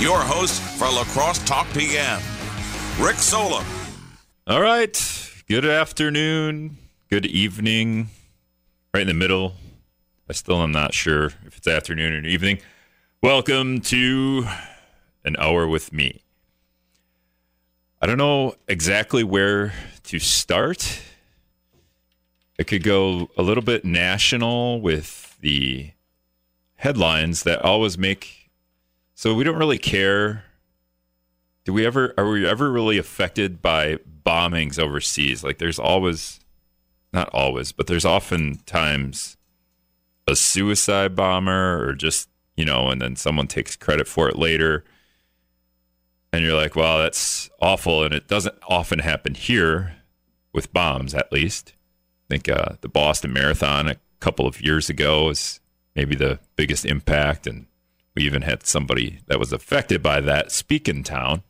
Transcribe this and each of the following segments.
your host for La Crosse Talk PM, Rick Solem. All right. Good afternoon. Good evening. Right in the middle. I still am not sure if it's afternoon or evening. Welcome to an hour with me. I don't know exactly where to start. It could go a little bit national with the headlines that always make so we don't really care. Do we ever are we ever really affected by bombings overseas? Like there's always not always, but there's often times a suicide bomber or just, you know, and then someone takes credit for it later. And you're like, well, that's awful. And it doesn't often happen here with bombs, at least. I think uh, the Boston Marathon a couple of years ago was maybe the biggest impact. And we even had somebody that was affected by that speak in town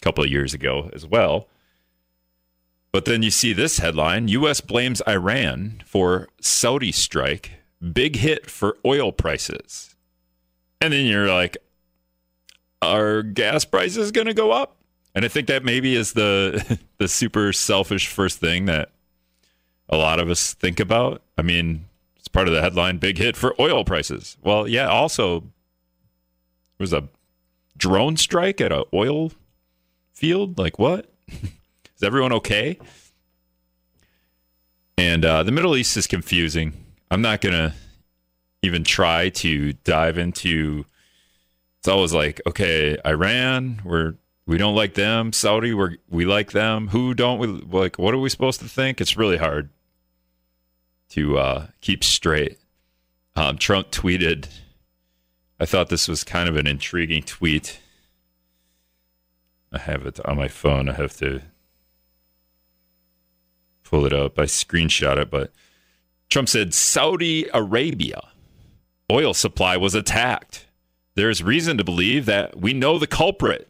a couple of years ago as well. But then you see this headline U.S. blames Iran for Saudi strike. Big hit for oil prices. And then you're like, are gas prices going to go up? And I think that maybe is the the super selfish first thing that a lot of us think about. I mean, it's part of the headline big hit for oil prices. Well, yeah, also was a drone strike at an oil field. Like what? is everyone okay? And uh, the Middle East is confusing. I'm not going to even try to dive into it's always like, okay, Iran, we're we don't like them. Saudi, we're we like them. Who don't we like? What are we supposed to think? It's really hard to uh, keep straight. Um, Trump tweeted. I thought this was kind of an intriguing tweet. I have it on my phone. I have to pull it up. I screenshot it, but Trump said Saudi Arabia oil supply was attacked. There's reason to believe that we know the culprit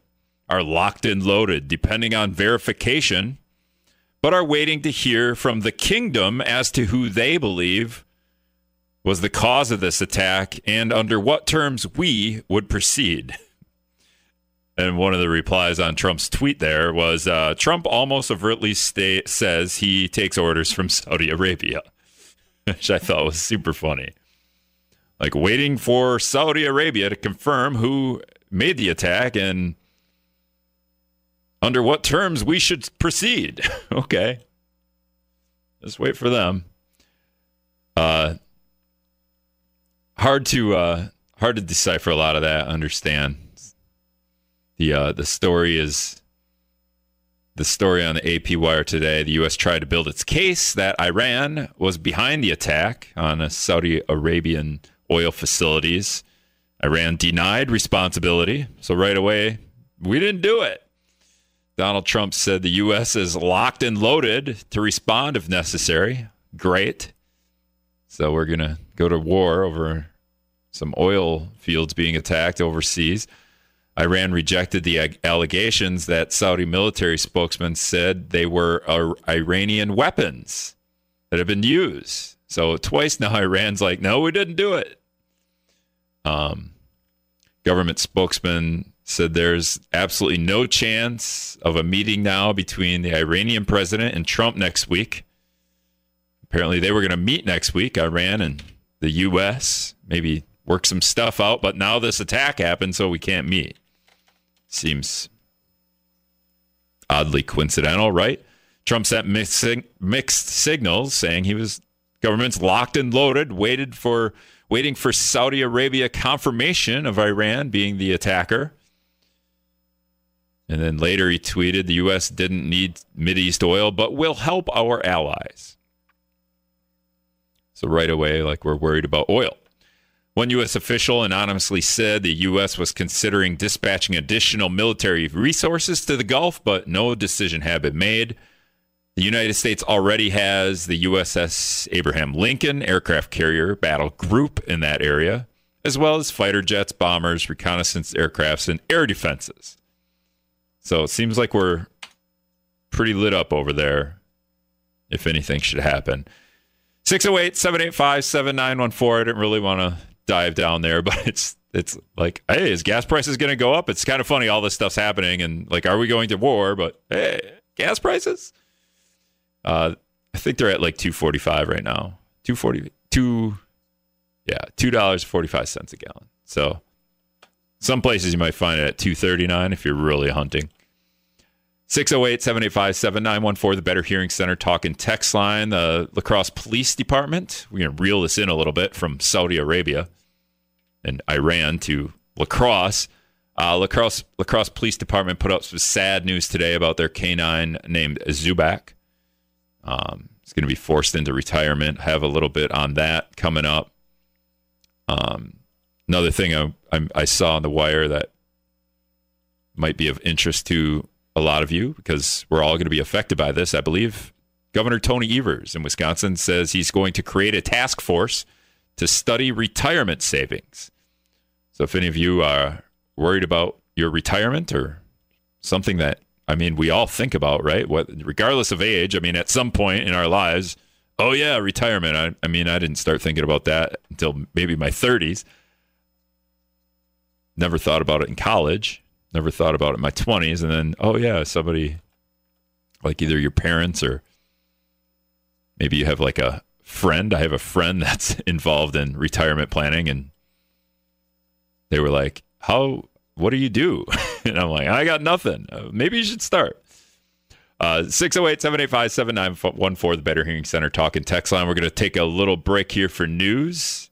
are locked and loaded, depending on verification, but are waiting to hear from the kingdom as to who they believe was the cause of this attack and under what terms we would proceed. And one of the replies on Trump's tweet there was uh, Trump almost overtly sta- says he takes orders from Saudi Arabia, which I thought was super funny. Like waiting for Saudi Arabia to confirm who made the attack and under what terms we should proceed. okay. Just wait for them. Uh, hard to uh, hard to decipher a lot of that. Understand the uh, the story is the story on the AP wire today. The U.S. tried to build its case that Iran was behind the attack on Saudi Arabian oil facilities. Iran denied responsibility, so right away we didn't do it. Donald Trump said the U.S. is locked and loaded to respond if necessary. Great. So we're going to go to war over some oil fields being attacked overseas. Iran rejected the allegations that Saudi military spokesman said they were Iranian weapons that have been used. So twice now, Iran's like, no, we didn't do it. Um, government spokesman said there's absolutely no chance of a meeting now between the Iranian president and Trump next week. Apparently, they were going to meet next week, Iran and the U.S., maybe work some stuff out, but now this attack happened, so we can't meet. Seems oddly coincidental, right? Trump sent mixed, mixed signals saying he was government's locked and loaded, waited for waiting for Saudi Arabia confirmation of Iran being the attacker. And then later he tweeted the U.S. didn't need East oil, but will help our allies. So right away, like we're worried about oil. One U.S. official anonymously said the U.S. was considering dispatching additional military resources to the Gulf, but no decision had been made. The United States already has the USS Abraham Lincoln aircraft carrier battle group in that area, as well as fighter jets, bombers, reconnaissance aircrafts, and air defenses. So it seems like we're pretty lit up over there if anything should happen. 608 785 7914. I didn't really want to dive down there, but it's it's like, hey, is gas prices going to go up? It's kind of funny. All this stuff's happening, and like, are we going to war? But hey, gas prices. Uh, I think they're at like two forty five right now. Two forty two, yeah, two dollars forty five cents a gallon. So some places you might find it at two thirty nine if you're really hunting. 608 785 7914, the Better Hearing Center talking text line. The La Crosse Police Department. We're going to reel this in a little bit from Saudi Arabia and Iran to La Crosse. Uh, La Crosse, La Crosse Police Department put up some sad news today about their canine named Zubak. Um, he's going to be forced into retirement. Have a little bit on that coming up. Um, another thing I, I, I saw on the wire that might be of interest to a lot of you because we're all going to be affected by this. I believe Governor Tony Evers in Wisconsin says he's going to create a task force to study retirement savings. So if any of you are worried about your retirement or something that I mean we all think about, right? What regardless of age, I mean at some point in our lives, oh yeah, retirement. I, I mean I didn't start thinking about that until maybe my 30s. Never thought about it in college never thought about it in my 20s and then oh yeah somebody like either your parents or maybe you have like a friend. I have a friend that's involved in retirement planning and they were like how what do you do? And i'm like i got nothing. Uh, maybe you should start. Uh, 608 785 7914, the Better Hearing Center talking text line. We're going to take a little break here for news.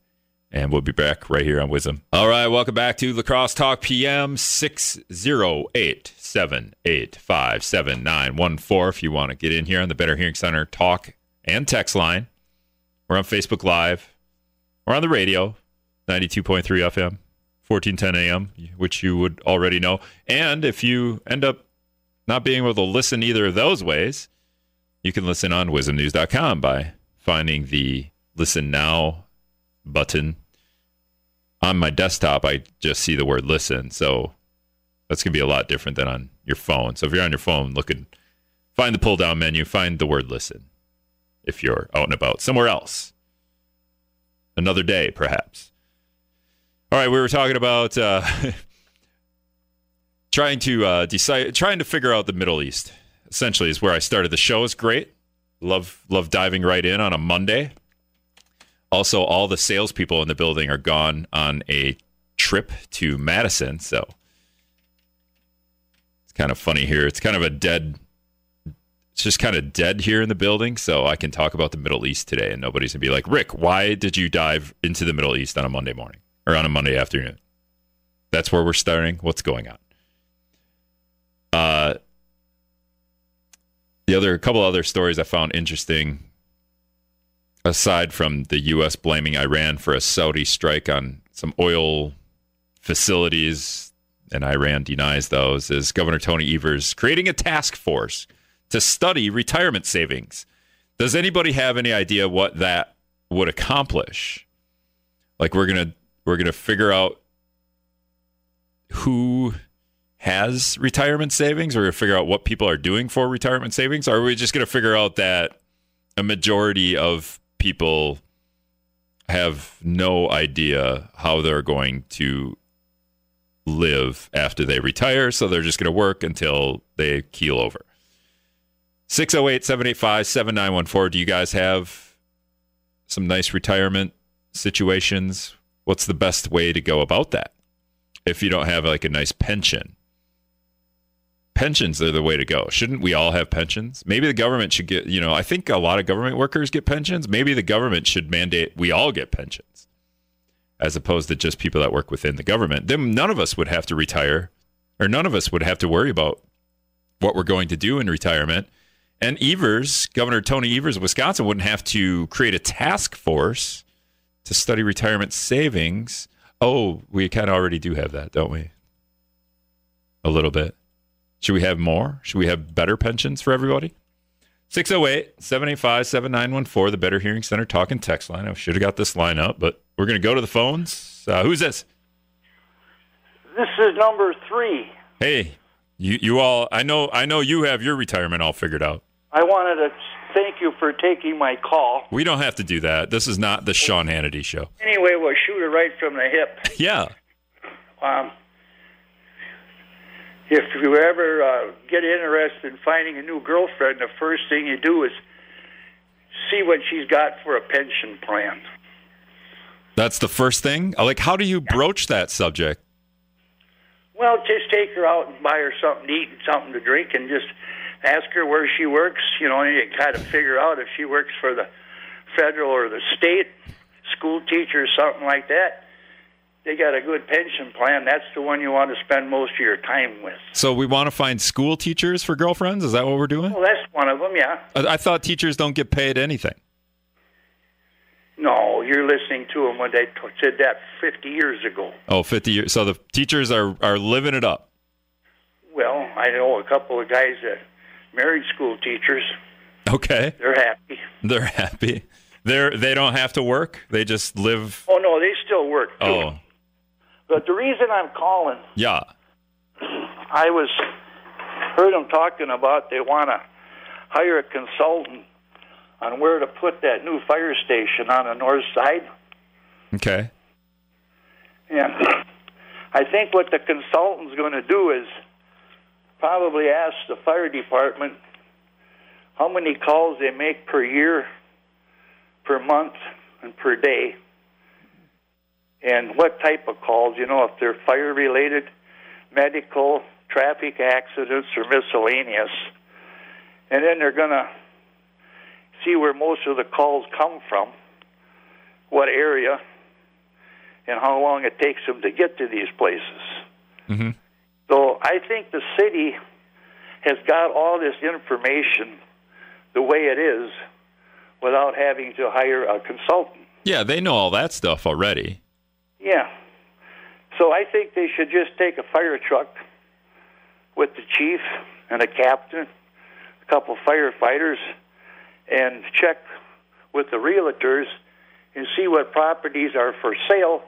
And we'll be back right here on WIZM. All right, welcome back to La Crosse Talk PM 608 785 7914. If you want to get in here on the Better Hearing Center talk and text line, we're on Facebook Live, we're on the radio, 92.3 FM, 1410 AM, which you would already know. And if you end up not being able to listen either of those ways, you can listen on wizmnews.com by finding the Listen Now button. On my desktop, I just see the word listen. So that's going to be a lot different than on your phone. So if you're on your phone, looking, find the pull down menu, find the word listen. If you're out and about somewhere else, another day, perhaps. All right, we were talking about uh, trying to uh, decide, trying to figure out the Middle East. Essentially, is where I started the show. is great. Love love diving right in on a Monday. Also, all the salespeople in the building are gone on a trip to Madison. So it's kind of funny here. It's kind of a dead, it's just kind of dead here in the building. So I can talk about the Middle East today and nobody's going to be like, Rick, why did you dive into the Middle East on a Monday morning or on a Monday afternoon? That's where we're starting. What's going on? Uh, the other, a couple other stories I found interesting aside from the U.S. blaming Iran for a Saudi strike on some oil facilities, and Iran denies those, is Governor Tony Evers creating a task force to study retirement savings. Does anybody have any idea what that would accomplish? Like we're gonna we're gonna figure out who has retirement savings. We're gonna figure out what people are doing for retirement savings. Or are we just gonna figure out that a majority of people have no idea how they're going to live after they retire, so they're just going to work until they keel over. 608 785 7914. Do you guys have some nice retirement situations? What's the best way to go about that? If you don't have like a nice pension, pensions are the way to go. Shouldn't we all have pensions? Maybe the government should get, you know, I think a lot of government workers get pensions. Maybe the government should mandate we all get pensions as opposed to just people that work within the government. Then none of us would have to retire or none of us would have to worry about what we're going to do in retirement. And Evers, Governor Tony Evers of Wisconsin, wouldn't have to create a task force to study retirement savings. Oh, we kind of already do have that, don't we? A little bit. Should we have more? Should we have better pensions for everybody? 608 785 7914, the Better Hearing Center talking text line. I should have got this line up, but we're going to go to the phones. Uh, who's this? This is number three. Hey, you, you all, I know, I know you have your retirement all figured out. I wanted to thank you for taking my call. We don't have to do that. This is not the Sean Hannity show. Anyway, we'll shoot it right from the hip. Yeah. Um, if you ever uh, get interested in finding a new girlfriend, the first thing you do is see what she's got for a pension plan. That's the first thing. Like, how do you broach that subject? Well, just take her out and buy her something to eat and something to drink, and just ask her where she works. You know, and you kind of figure out if she works for the federal or the state school teacher or something like that. They got a good pension plan. That's the one you want to spend most of your time with. So we want to find school teachers for girlfriends. Is that what we're doing? Well, that's one of them, yeah. I, I thought teachers don't get paid anything. No, you're listening to them when they t- said that 50 years ago. Oh, 50 years. So the teachers are are living it up. Well, I know a couple of guys that married school teachers. Okay. They're happy. They're happy. They're they don't have to work. They just live. Oh no, they still work too. Oh, But the reason I'm calling, yeah. I was heard them talking about they want to hire a consultant on where to put that new fire station on the north side. Okay. And I think what the consultant's going to do is probably ask the fire department how many calls they make per year, per month, and per day, and what type of calls, you know, if they're fire related, medical, traffic accidents, or miscellaneous. And then they're going to see where most of the calls come from, what area, and how long it takes them to get to these places. hmm So I think the city has got all this information the way it is without having to hire a consultant. Yeah, they know all that stuff already. Yeah. So I think they should just take a fire truck with the chief and a captain, a couple firefighters, and check with the realtors and see what properties are for sale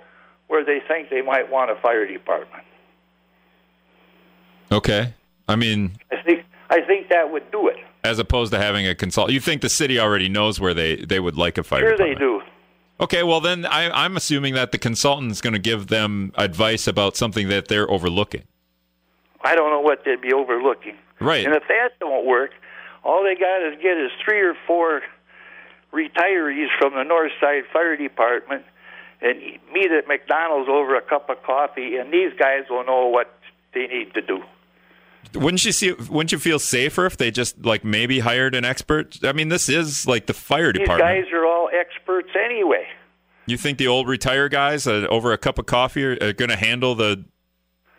where they think they might want a fire department. Okay. I mean, I think I think that would do it. as opposed to having a consult, you think the city already knows where they they would like a fire department. Sure, they do. Okay, well then I, I'm assuming that the consultant's going to give them advice about something that they're overlooking. I don't know what they'd be overlooking. Right. And if that don't work, all they got to get is three or four retirees from the North Side Fire Department and meet at McDonald's over a cup of coffee, and these guys will know what they need to do. Wouldn't you see? Wouldn't you feel safer if they just like maybe hired an expert? I mean, this is like the fire These department. guys are all experts anyway. You think the old retired guys uh, over a cup of coffee are, are going to handle the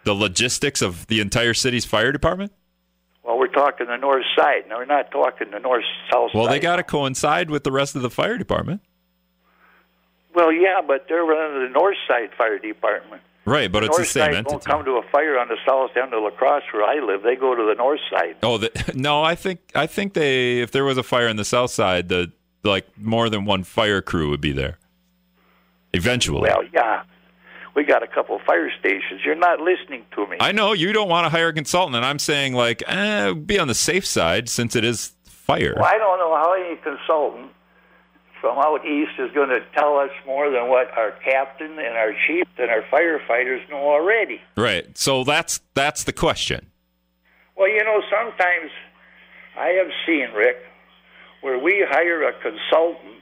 the logistics of the entire city's fire department? Well, we're talking the North Side. Now, we're not talking the North South Well, Side. they got to coincide with the rest of the fire department, Well, yeah, but they're running the North Side Fire Department. right? But it's the same Side entity. won't come to a fire on the south end of La Crosse where I live. They go to the North Side. Oh, the, no, I think I think they if there was a fire on the south side, the like more than one fire crew would be there. Eventually, Well, yeah, we got a couple fire stations. You're not listening to me. I know you don't want to hire a consultant, and I'm saying like eh, be on the safe side since it is fire. Well, I don't know how any consultant from out east is going to tell us more than what our captain and our chief and our firefighters know already. Right. So that's that's the question. Well, you know, sometimes I have seen, Rick, where we hire a consultant,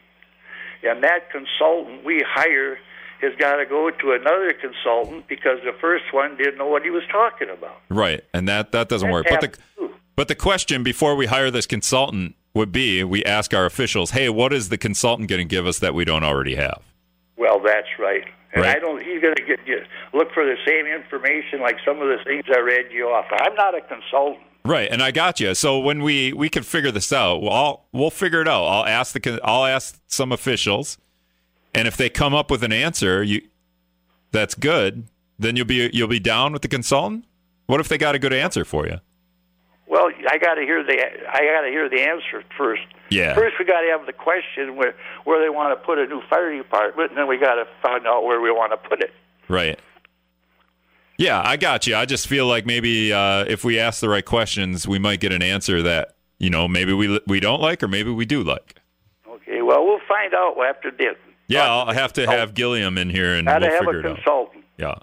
and that consultant we hire has got to go to another consultant because the first one didn't know what he was talking about. Right, and that that doesn't That work. But the too. but the question before we hire this consultant would be: we ask our officials, "Hey, what is the consultant going to give us that we don't already have?" Well, that's right. And Right. I don't. He's going to get you look for the same information like some of the things I read you off. I'm not a consultant. Right, and I got you. So when we we can figure this out, well, I'll, we'll figure it out. I'll ask the I'll ask some officials, and if they come up with an answer, you that's good. Then you'll be you'll be down with the consultant. What if they got a good answer for you? Well, I got to hear the I got to hear the answer first. Yeah. First, we got to have the question where where they want to put a new fire department, and then we got to find out where we want to put it. Right. Yeah, I got you. I just feel like maybe uh, if we ask the right questions, we might get an answer that you know maybe we we don't like or maybe we do like. Okay, well, we'll find out after this. Yeah, I'll have to have Gilliam in here and we'll have figure a it out. consultant. Yeah.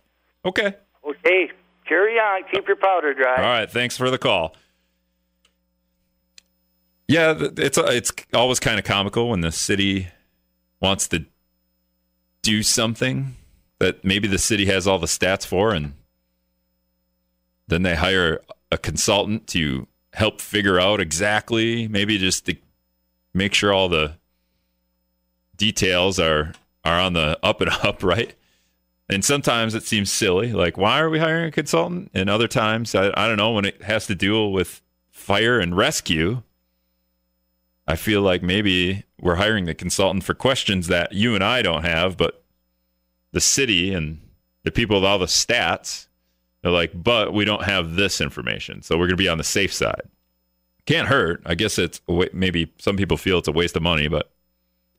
Okay. Okay, carry on. Keep your powder dry. All right. Thanks for the call. Yeah, it's it's always kind of comical when the city wants to do something that maybe the city has all the stats for, and then they hire a consultant to help figure out exactly, maybe just to make sure all the details are are on the up and up, right? And sometimes it seems silly, like why are we hiring a consultant? And other times, I, I don't know, when it has to deal with fire and rescue, I feel like maybe we're hiring the consultant for questions that you and I don't have, but the city and the people with all the stats, they're like, but we don't have this information, so we're going to be on the safe side. Can't hurt. I guess it's maybe some people feel it's a waste of money, but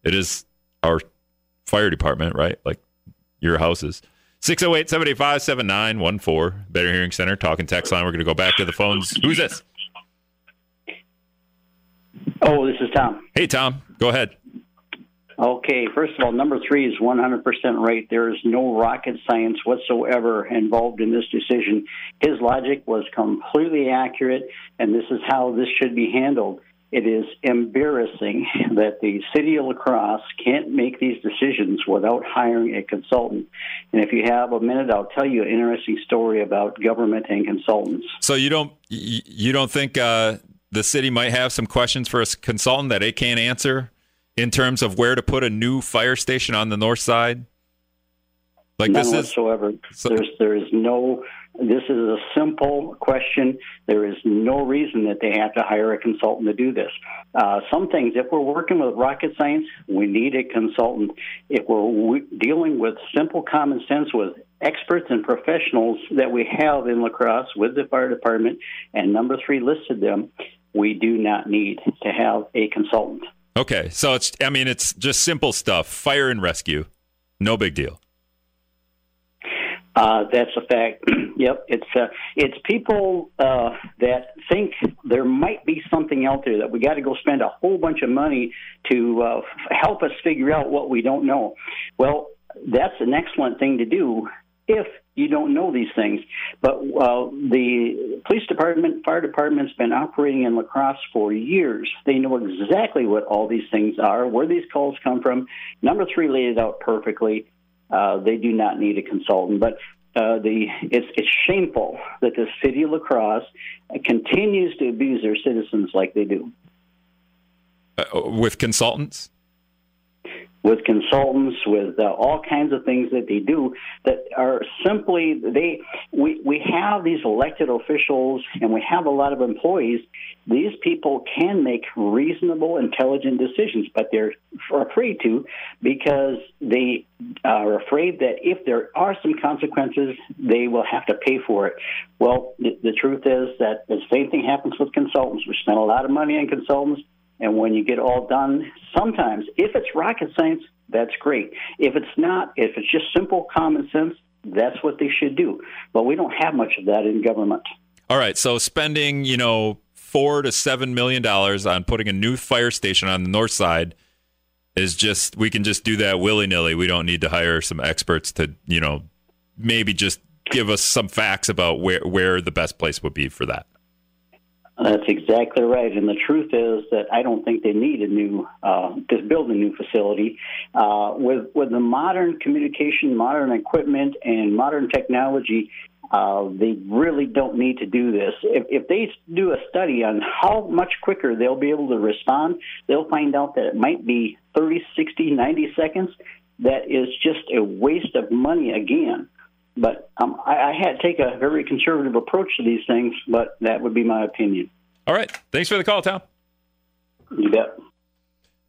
it is our fire department, right? Like your houses. 608 785 7914. Better Hearing Center, talking text line. We're going to go back to the phones. Who's this? Oh, this is Tom. Hey, Tom. Go ahead. Okay, first of all, number three is 100% right. There is no rocket science whatsoever involved in this decision. His logic was completely accurate, and this is how this should be handled. It is embarrassing that the city of La Crosse can't make these decisions without hiring a consultant. And if you have a minute, I'll tell you an interesting story about government and consultants. So you don't you don't think uh, the city might have some questions for a consultant that it can't answer in terms of where to put a new fire station on the north side? Like None this is whatsoever. so- There's there is no. This is a simple question. There is no reason that they have to hire a consultant to do this. Uh, some things, if we're working with rocket science, we need a consultant. If we're w- dealing with simple common sense with experts and professionals that we have in La Crosse with the fire department, and number three listed them, we do not need to have a consultant. Okay. So it's I mean it's just simple stuff. Fire and rescue, no big deal. Uh, that's a fact. yep, it's uh, it's people uh, that think there might be something out there that we got to go spend a whole bunch of money to uh, f- help us figure out what we don't know. Well, that's an excellent thing to do if you don't know these things. But uh, the police department, fire department's been operating in La Crosse for years. They know exactly what all these things are, where these calls come from. Number three laid it out perfectly. Uh, they do not need a consultant, but uh, the it's it's shameful that the city of La Crosse continues to abuse their citizens like they do. Uh, with consultants? With consultants, with uh, all kinds of things that they do that are simply they. We we have these elected officials and we have a lot of employees. These people can make reasonable, intelligent decisions, but they're afraid to because they are afraid that if there are some consequences, they will have to pay for it. Well, the, the truth is that the same thing happens with consultants. We spend a lot of money on consultants. And when you get all done, sometimes, if it's rocket science, that's great. If it's not, if it's just simple common sense, that's what they should do. But we don't have much of that in government. All right, so spending, you know, four to seven million dollars on putting a new fire station on the north side is just we can just do that willy nilly. We don't need to hire some experts to, you know, maybe just give us some facts about where where the best place would be for that. That's exactly right. And the truth is that I don't think they need a new uh, to build a new facility uh, with with the modern communication, modern equipment, and modern technology. Uh, they really don't need to do this. If, if they do a study on how much quicker they'll be able to respond, they'll find out that it might be 30, 60, 90 seconds. That is just a waste of money again. But um, I, I had take a very conservative approach to these things, but that would be my opinion. All right. Thanks for the call, Tom. You bet.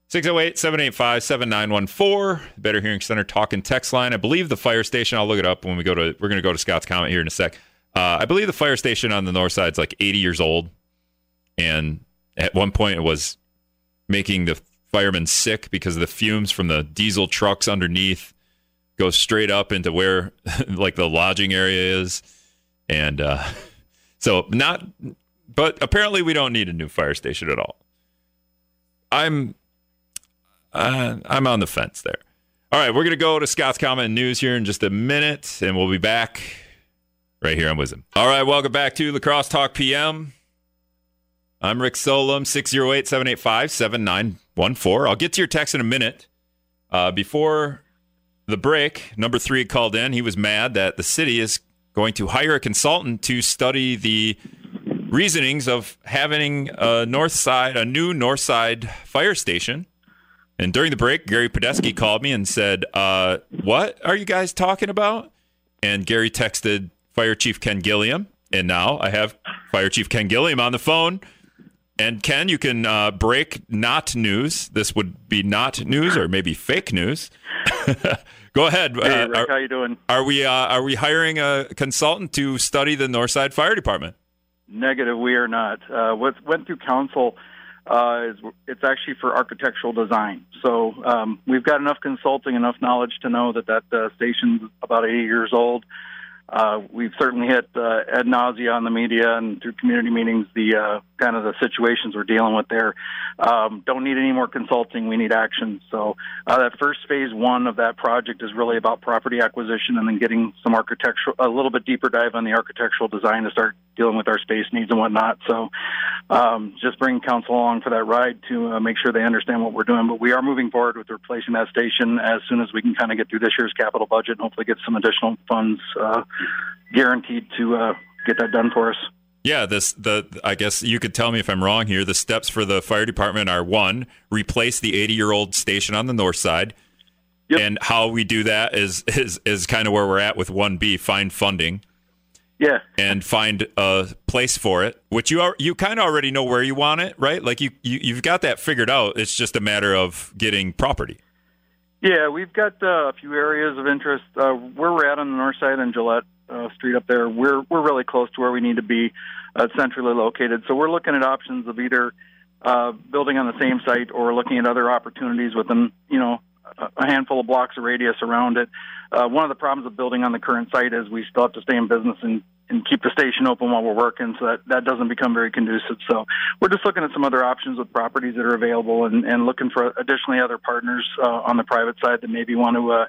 608 785 7914. Better Hearing Center talking text line. I believe the fire station, I'll look it up when we go to, we're going to go to Scott's comment here in a sec. Uh, I believe the fire station on the north side is like 80 years old. And at one point it was making the firemen sick because of the fumes from the diesel trucks underneath go straight up into where like the lodging area is. And uh, so not but apparently we don't need a new fire station at all. I'm uh, I'm on the fence there. All right, we're gonna go to Scott's comment news here in just a minute, and we'll be back right here on WIZM. All right, welcome back to La Crosse Talk PM. I'm Rick Solem, 608 785 7914. I'll get to your text in a minute. Uh, before the break, number three called in. He was mad that the city is going to hire a consultant to study the reasonings of having a north side, a new north side fire station. And during the break, Gary Padesky called me and said, uh, "What are you guys talking about?" And Gary texted Fire Chief Ken Gilliam, and now I have Fire Chief Ken Gilliam on the phone. And Ken, you can uh, break not news. This would be not news, or maybe fake news. Go ahead. Hey, uh, Rick, are, how you doing? Are we uh, are we hiring a consultant to study the Northside Fire Department? Negative, we are not. Uh, what went through council uh, is it's actually for architectural design. So um, we've got enough consulting, enough knowledge to know that that uh, station's about 80 years old. Uh, we've certainly hit uh, ad nausea on the media and through community meetings the uh, kind of the situations we're dealing with there. Um, don't need any more consulting. We need action. So uh, that first phase one of that project is really about property acquisition and then getting some architectural, a little bit deeper dive on the architectural design to start dealing with our space needs and whatnot. So um, just bring council along for that ride to uh, make sure they understand what we're doing. But we are moving forward with replacing that station as soon as we can kind of get through this year's capital budget and hopefully get some additional funds uh, guaranteed to uh, get that done for us. Yeah, this the I guess you could tell me if I'm wrong here. The steps for the fire department are one, replace the 80 year old station on the north side. Yep. And how we do that is is is kind of where we're at with 1B, find funding. Yeah. And find a place for it, which you are you kind of already know where you want it, right? Like you, you you've got that figured out. It's just a matter of getting property. Yeah, we've got uh, a few areas of interest. Uh, where we're at on the north side in Gillette uh, Street up there, we're we're really close to where we need to be, uh, centrally located. So we're looking at options of either uh, building on the same site or looking at other opportunities within you know a handful of blocks of radius around it. Uh, one of the problems of building on the current site is we still have to stay in business and, and keep the station open while we're working, so that, that doesn't become very conducive. So we're just looking at some other options with properties that are available and, and looking for additionally other partners uh, on the private side that maybe want to uh,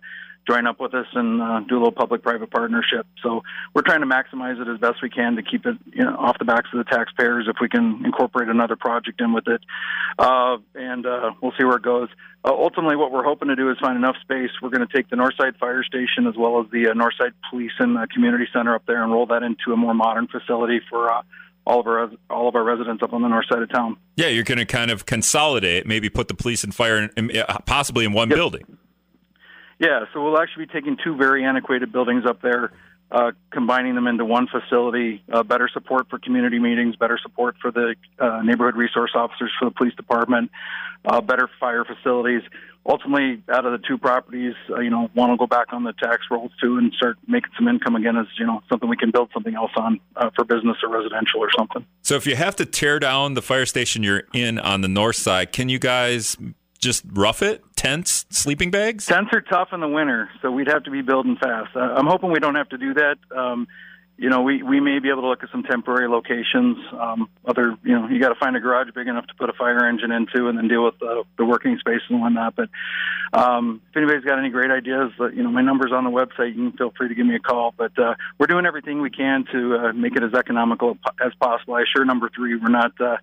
join up with us and uh, do a little public-private partnership. So we're trying to maximize it as best we can to keep it you know, off the backs of the taxpayers. If we can incorporate another project in with it, uh, and uh, we'll see where it goes. Uh, ultimately, what we're hoping to do is find enough space. We're going to take the Northside Fire Station as well as the uh, Northside Police and uh, Community Center up there and roll that into a more modern facility for all of our all of our residents up on the north side of town. Yeah, you're going to kind of consolidate, maybe put the police and fire in, in, possibly in one yep. building. Yeah, so we'll actually be taking two very antiquated buildings up there, uh, combining them into one facility. Uh, better support for community meetings, better support for the uh, neighborhood resource officers for the police department, uh, better fire facilities. Ultimately, out of the two properties, uh, you know, want to go back on the tax rolls too and start making some income again as you know something we can build something else on uh, for business or residential or something. So, if you have to tear down the fire station you're in on the north side, can you guys just rough it? Tents, sleeping bags? Tents are tough in the winter, so we'd have to be building fast. I'm hoping we don't have to do that. Um, you know, we, we may be able to look at some temporary locations. Um, other, you know, you got to find a garage big enough to put a fire engine into, and then deal with uh, the working space and whatnot. But um, if anybody's got any great ideas, you know, my number's on the website. You can feel free to give me a call. But uh, we're doing everything we can to uh, make it as economical as possible. I assure number three, we're not. Uh,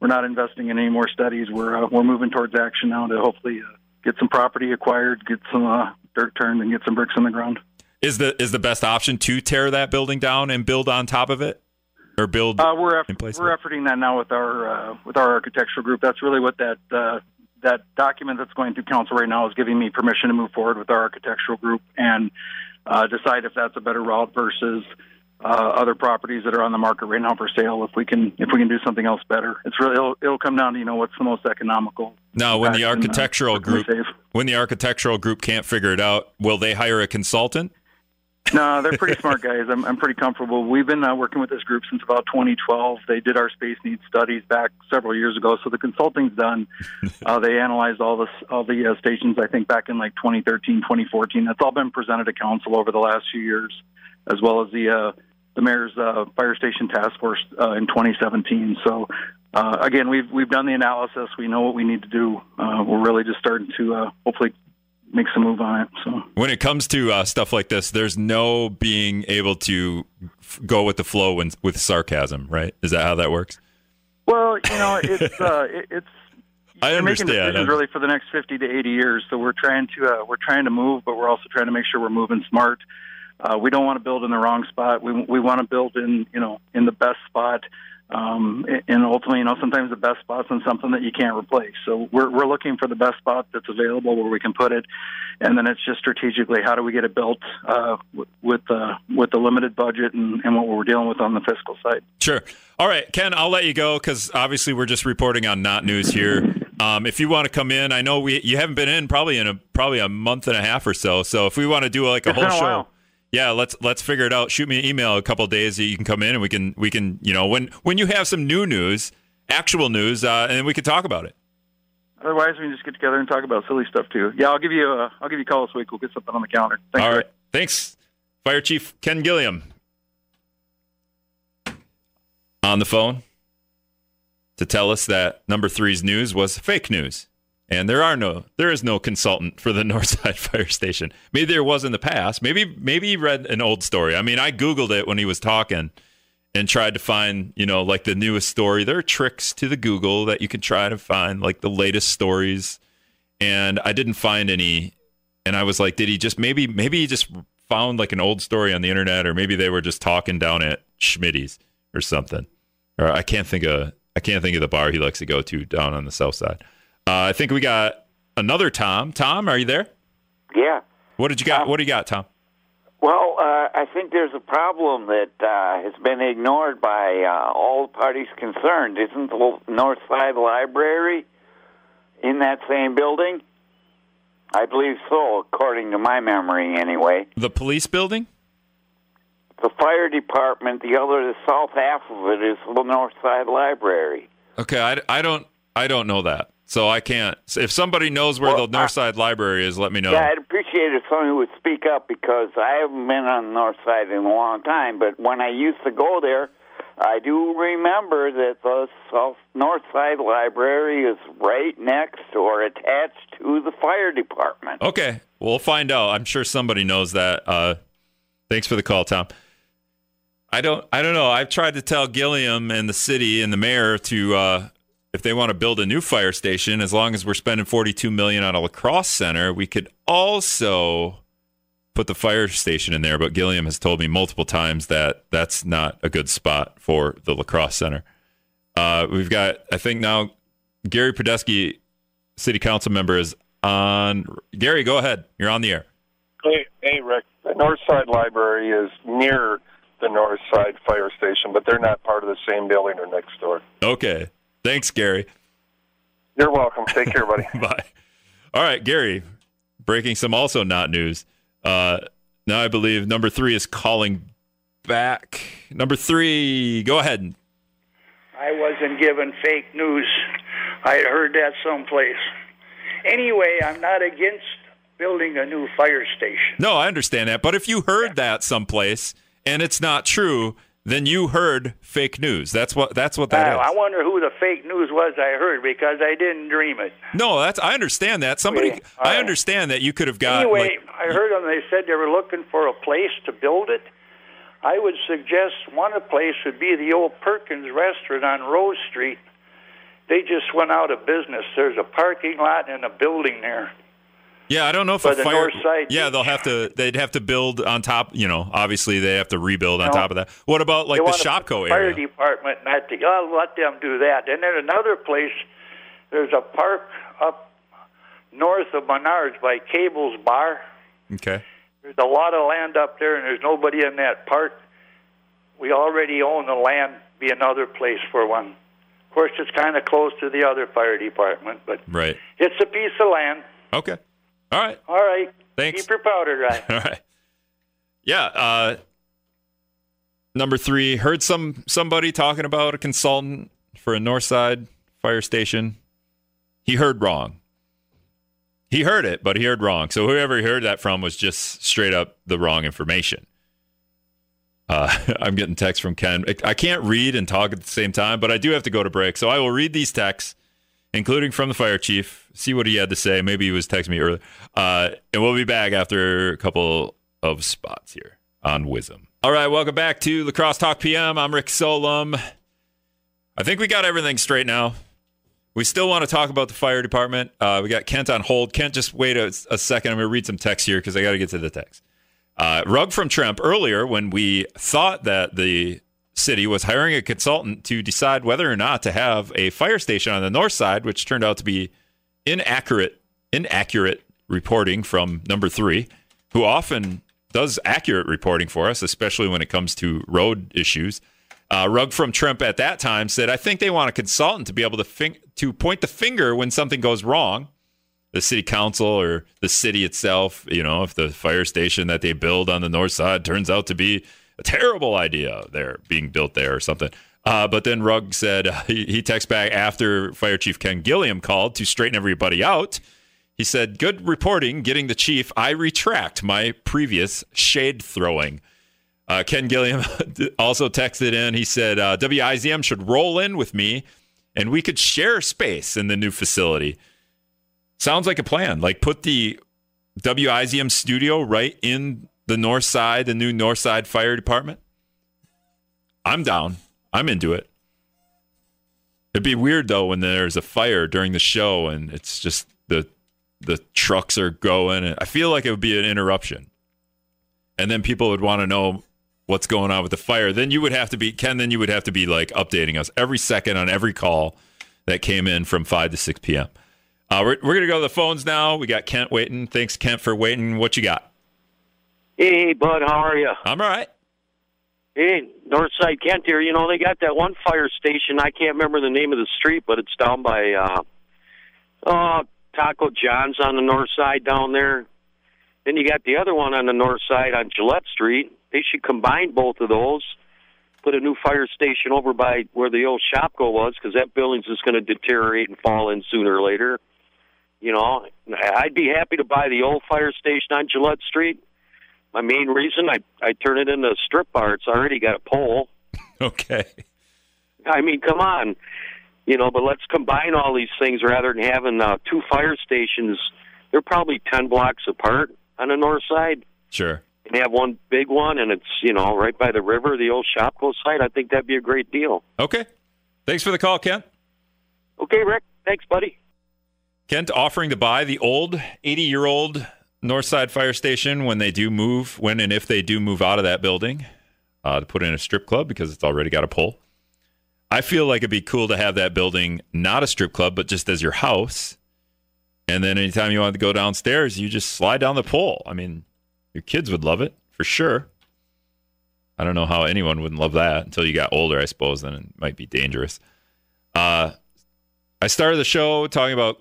we're not investing in any more studies. We're uh, we're moving towards action now to hopefully uh, get some property acquired, get some uh, dirt turned, and get some bricks in the ground. Is the is the best option to tear that building down and build on top of it, or build? Uh, we're eff- we're efforting that now with our uh, with our architectural group. That's really what that uh, that document that's going through council right now is giving me permission to move forward with our architectural group and uh, decide if that's a better route versus uh, other properties that are on the market right now for sale. If we can, if we can do something else better, it's really it'll, it'll come down to you know what's the most economical. Now, when the architectural uh, group when the architectural group can't figure it out, will they hire a consultant? No, they're pretty smart guys. I'm, I'm pretty comfortable. We've been uh, working with this group since about 2012. They did our space needs studies back several years ago, so the consulting's done. uh, they analyzed all this, all the uh, stations, I think, back in like 2013, 2014. That's all been presented to council over the last few years, as well as the uh, the mayor's uh, fire station task force uh, in 2017. So uh, again, we've we've done the analysis. We know what we need to do. Uh, we're really just starting to uh, hopefully make some move on it. So when it comes to uh, stuff like this, there's no being able to f- go with the flow when, with sarcasm, right? Is that how that works? Well, you know, it's uh, it, it's. I understand. making decisions really for the next 50 to 80 years. So we're trying to uh, we're trying to move, but we're also trying to make sure we're moving smart. Uh, we don't want to build in the wrong spot. We we want to build in you know in the best spot. Um, and ultimately, you know, sometimes the best spot's in something that you can't replace. So we're we're looking for the best spot that's available where we can put it, and then it's just strategically how do we get it built uh, with uh, with the limited budget and, and what we're dealing with on the fiscal side. Sure. All right, Ken, I'll let you go because obviously we're just reporting on not news here. Um, if you want to come in, I know we you haven't been in probably in a probably a month and a half or so. So if we want to do like a It's whole a show. Yeah, let's let's figure it out. Shoot me an email a couple days that you can come in and we can we can you know when when you have some new news, actual news, uh, and we can talk about it. Otherwise, we can just get together and talk about silly stuff too. Yeah, I'll give you a I'll give you a call this week. We'll get something on the calendar. Thanks, All Rick. thanks, Fire Chief Ken Gilliam on the phone to tell us that number three's news was fake news. And there are no, there is no consultant for the Northside Fire Station. Maybe there was in the past. Maybe, maybe he read an old story. I mean, I googled it when he was talking and tried to find, you know, like the newest story. There are tricks to the Google that you can try to find, like the latest stories. And I didn't find any. And I was like, did he just maybe, maybe he just found like an old story on the internet, or maybe they were just talking down at Schmitty's or something. Or I can't think of, I can't think of the bar he likes to go to down on the south side. Uh, I think we got another Tom. Tom, are you there? Yeah. What did you got? What do you got, Tom? Well, uh, I think there's a problem that uh, has been ignored by uh, all the parties concerned. Isn't the North Side Library in that same building? I believe so, according to my memory, anyway. The police building? The fire department, the other, the south half of it is the North Side Library. Okay, I, I don't I don't know that, so I can't. If somebody knows where Well, the North Side Library is, let me know. Yeah, I'd appreciate if somebody would speak up because I haven't been on the north side in a long time. But when I used to go there, I do remember that the south north side library is right next or attached to the fire department. Okay, we'll find out. I'm sure somebody knows that. Uh, thanks for the call, Tom. I don't. I don't know. I've tried to tell Gilliam and the city and the mayor to, uh, if they want to build a new fire station, as long as we're spending 42 million on a La Crosse Center, we could also put the fire station in there. But Gilliam has told me multiple times that that's not a good spot for the La Crosse Center. Uh, we've got, I think now, Gary Padesky, city council member, is on. Gary, go ahead. You're on the air. Hey, hey, Rick. The North Side Library is near the North Side Fire Station, but they're not part of the same building or next door. Okay. Thanks, Gary. You're welcome. Take care, buddy. Bye. All right, Gary. Breaking some also not news. Uh, now I believe number three is calling back. Number three, go ahead. I wasn't given fake news. I had heard that someplace. Anyway, I'm not against building a new fire station. No, I understand that. But if you heard that someplace and it's not true, then you heard fake news. That's what that's what that I, is. I wonder who the fake news was I heard because I didn't dream it. No, that's I understand that. Somebody Okay, I right. understand that you could have got anyway, like, I heard them. They said they were looking for a place to build it. I would suggest one place would be the old Perkins restaurant on Rose Street. They just went out of business. There's a parking lot and a building there. Yeah, I don't know if a the fire. side yeah, they'll have to. They'd have to build on top. You know, obviously they have to rebuild on No. top of that. What about like the Shopko the fire area? department not to. Oh, I'll let them do that. And then another place, there's a park up north of Menards by Cable's Bar. Okay. There's a lot of land up there, and there's nobody in that park. We already own the land. Be another place for one. Of course, it's kind of close to the other fire department, but Right. it's a piece of land. Okay. All right. All right. Thanks. Keep your powder dry. All right. Yeah. Uh, number three. Heard some somebody talking about a consultant for a Northside fire station. He heard wrong. He heard it, but he heard wrong. So whoever he heard that from was just straight up the wrong information. Uh, I'm getting texts from Ken. I can't read and talk at the same time, but I do have to go to break. So I will read these texts, including from the fire chief, see what he had to say. Maybe he was texting me earlier. Uh, and we'll be back after a couple of spots here on WIZM. All right, welcome back to La Crosse Talk PM. I'm Rick Solem. I think we got everything straight now. We still want to talk about the fire department. Uh, we got Kent on hold. Kent, just wait a, a second. I'm going to read some text here because I got to get to the text. Uh, Rug from Tremp earlier when we thought that the city was hiring a consultant to decide whether or not to have a fire station on the north side, which turned out to be inaccurate, inaccurate reporting from number three, who often does accurate reporting for us, especially when it comes to road issues. Uh, Rugg from Trump at that time said, "I think they want a consultant to be able to fin- to point the finger when something goes wrong." The city council or the city itself, you know, if the fire station that they build on the north side turns out to be a terrible idea, there being built there or something. Uh, but then Rugg said uh, he, he texted back after Fire Chief Ken Gilliam called to straighten everybody out. He said, Good reporting, getting the chief. I retract my previous shade throwing. Uh, Ken Gilliam also texted in. He said, uh, WIZM should roll in with me and we could share space in the new facility. Sounds like a plan. Like put the WIZM studio right in the north side, the new north side fire department. I'm down. I'm into it. It'd be weird though when there's a fire during the show and it's just the the trucks are going. I feel like it would be an interruption. And then people would want to know what's going on with the fire. Then you would have to be, Ken, then you would have to be like updating us every second on every call that came in from 5 to 6 p.m. Uh, we're we're going to go to the phones now. We got Kent waiting. Thanks, Kent, for waiting. What you got? Hey, Bud, how are you? I'm all right. Hey, Northside Kent here. You know, they got that one fire station. I can't remember the name of the street, but it's down by uh, uh, Taco John's on the north side down there. Then you got the other one on the north side on Gillette Street. They should combine both of those. Put a new fire station over by where the old Shopko was, because that building's just going to deteriorate and fall in sooner or later. You know, I'd be happy to buy the old fire station on Gillette Street. My main reason, I I turn it into a strip bar. It's already got a pole. Okay. I mean, come on you know, but let's combine all these things rather than having uh, two fire stations. They're probably 10 blocks apart on the north side. Sure. And have one big one, and it's, you know, right by the river, the old Shopko site. I think that'd be a great deal. Okay. Thanks for the call, Kent. Okay, Rick. Thanks, buddy. Kent offering to buy the old 80 year old Northside Fire Station when they do move, when and if they do move out of that building uh, to put in a strip club because it's already got a pole. I feel like it'd be cool to have that building not a strip club, but just as your house. And then anytime you want to go downstairs, you just slide down the pole. I mean, your kids would love it for sure. I don't know how anyone wouldn't love that until you got older, I suppose. Then it might be dangerous. Uh, I started the show talking about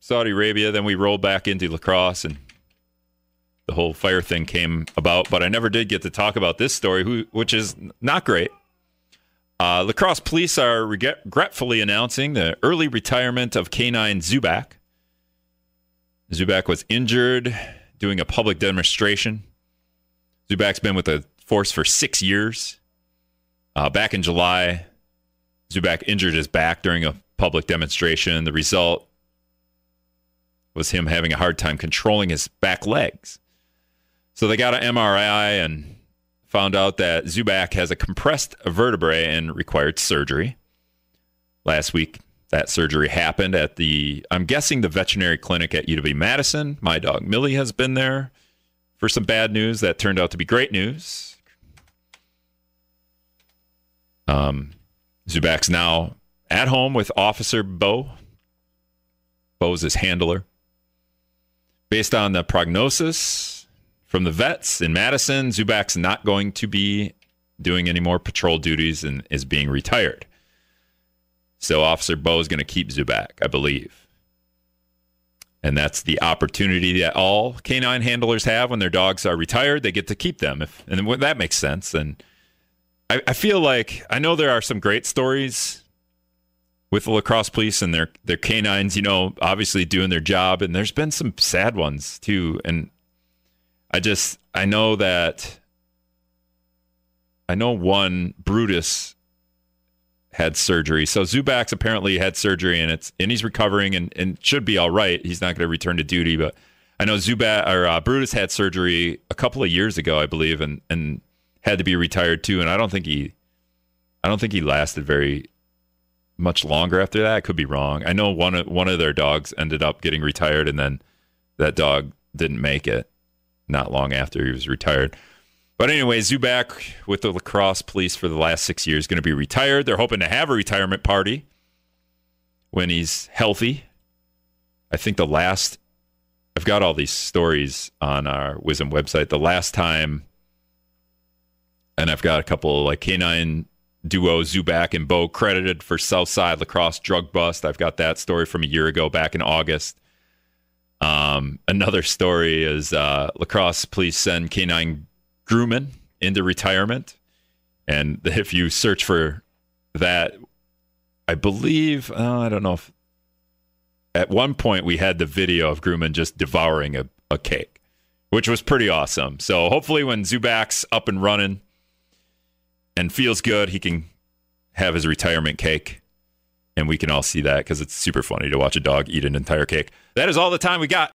Saudi Arabia. Then we rolled back into La Crosse and the whole fire thing came about. But I never did get to talk about this story, which is not great. Uh, La Crosse police are regretfully announcing the early retirement of K9 Zubak. Zubak was injured doing a public demonstration. Zubak's been with the force for six years. Uh, back in July, Zubak injured his back during a public demonstration. The result was him having a hard time controlling his back legs. So they got an MRI and found out that Zubak has a compressed vertebrae and required surgery. Last week, that surgery happened at the, I'm guessing, the veterinary clinic at UW Madison. My dog Millie has been there for some bad news that turned out to be great news. Um, Zubak's now at home with Officer Bo. Bo's his handler. Based on the prognosis, from the vets in Madison, Zubak's not going to be doing any more patrol duties and is being retired. So Officer Bo is going to keep Zubak, I believe. And that's the opportunity that all canine handlers have when their dogs are retired. They get to keep them. If, and that makes sense. And I, I feel like I know there are some great stories with the La Crosse police and their their canines, you know, obviously doing their job. And there's been some sad ones too. And I just I know that I know one Brutus had surgery. So Zubac's apparently had surgery and it's and he's recovering and, and should be all right. He's not going to return to duty, but I know Zubac or uh, Brutus had surgery a couple of years ago, I believe, and and had to be retired too. And I don't think he, I don't think he lasted very much longer after that. I could be wrong. I know one of one of their dogs ended up getting retired, and then that dog didn't make it not long after he was retired. But anyway, Zubac with the La Crosse police for the last six years going to be retired. They're hoping to have a retirement party when he's healthy. I think the last I've got all these stories on our WIZM website. The last time, and I've got a couple like canine duo Zubac and Bo credited for Southside La Crosse drug bust. I've got that story from a year ago back in August. Um, another story is uh, La Crosse police send canine Grumman into retirement. And if you search for that, I believe, uh, I don't know if at one point we had the video of Grumman just devouring a, a cake, which was pretty awesome. So hopefully when Zubac's up and running and feels good, he can have his retirement cake. And we can all see that because it's super funny to watch a dog eat an entire cake. That is all the time we got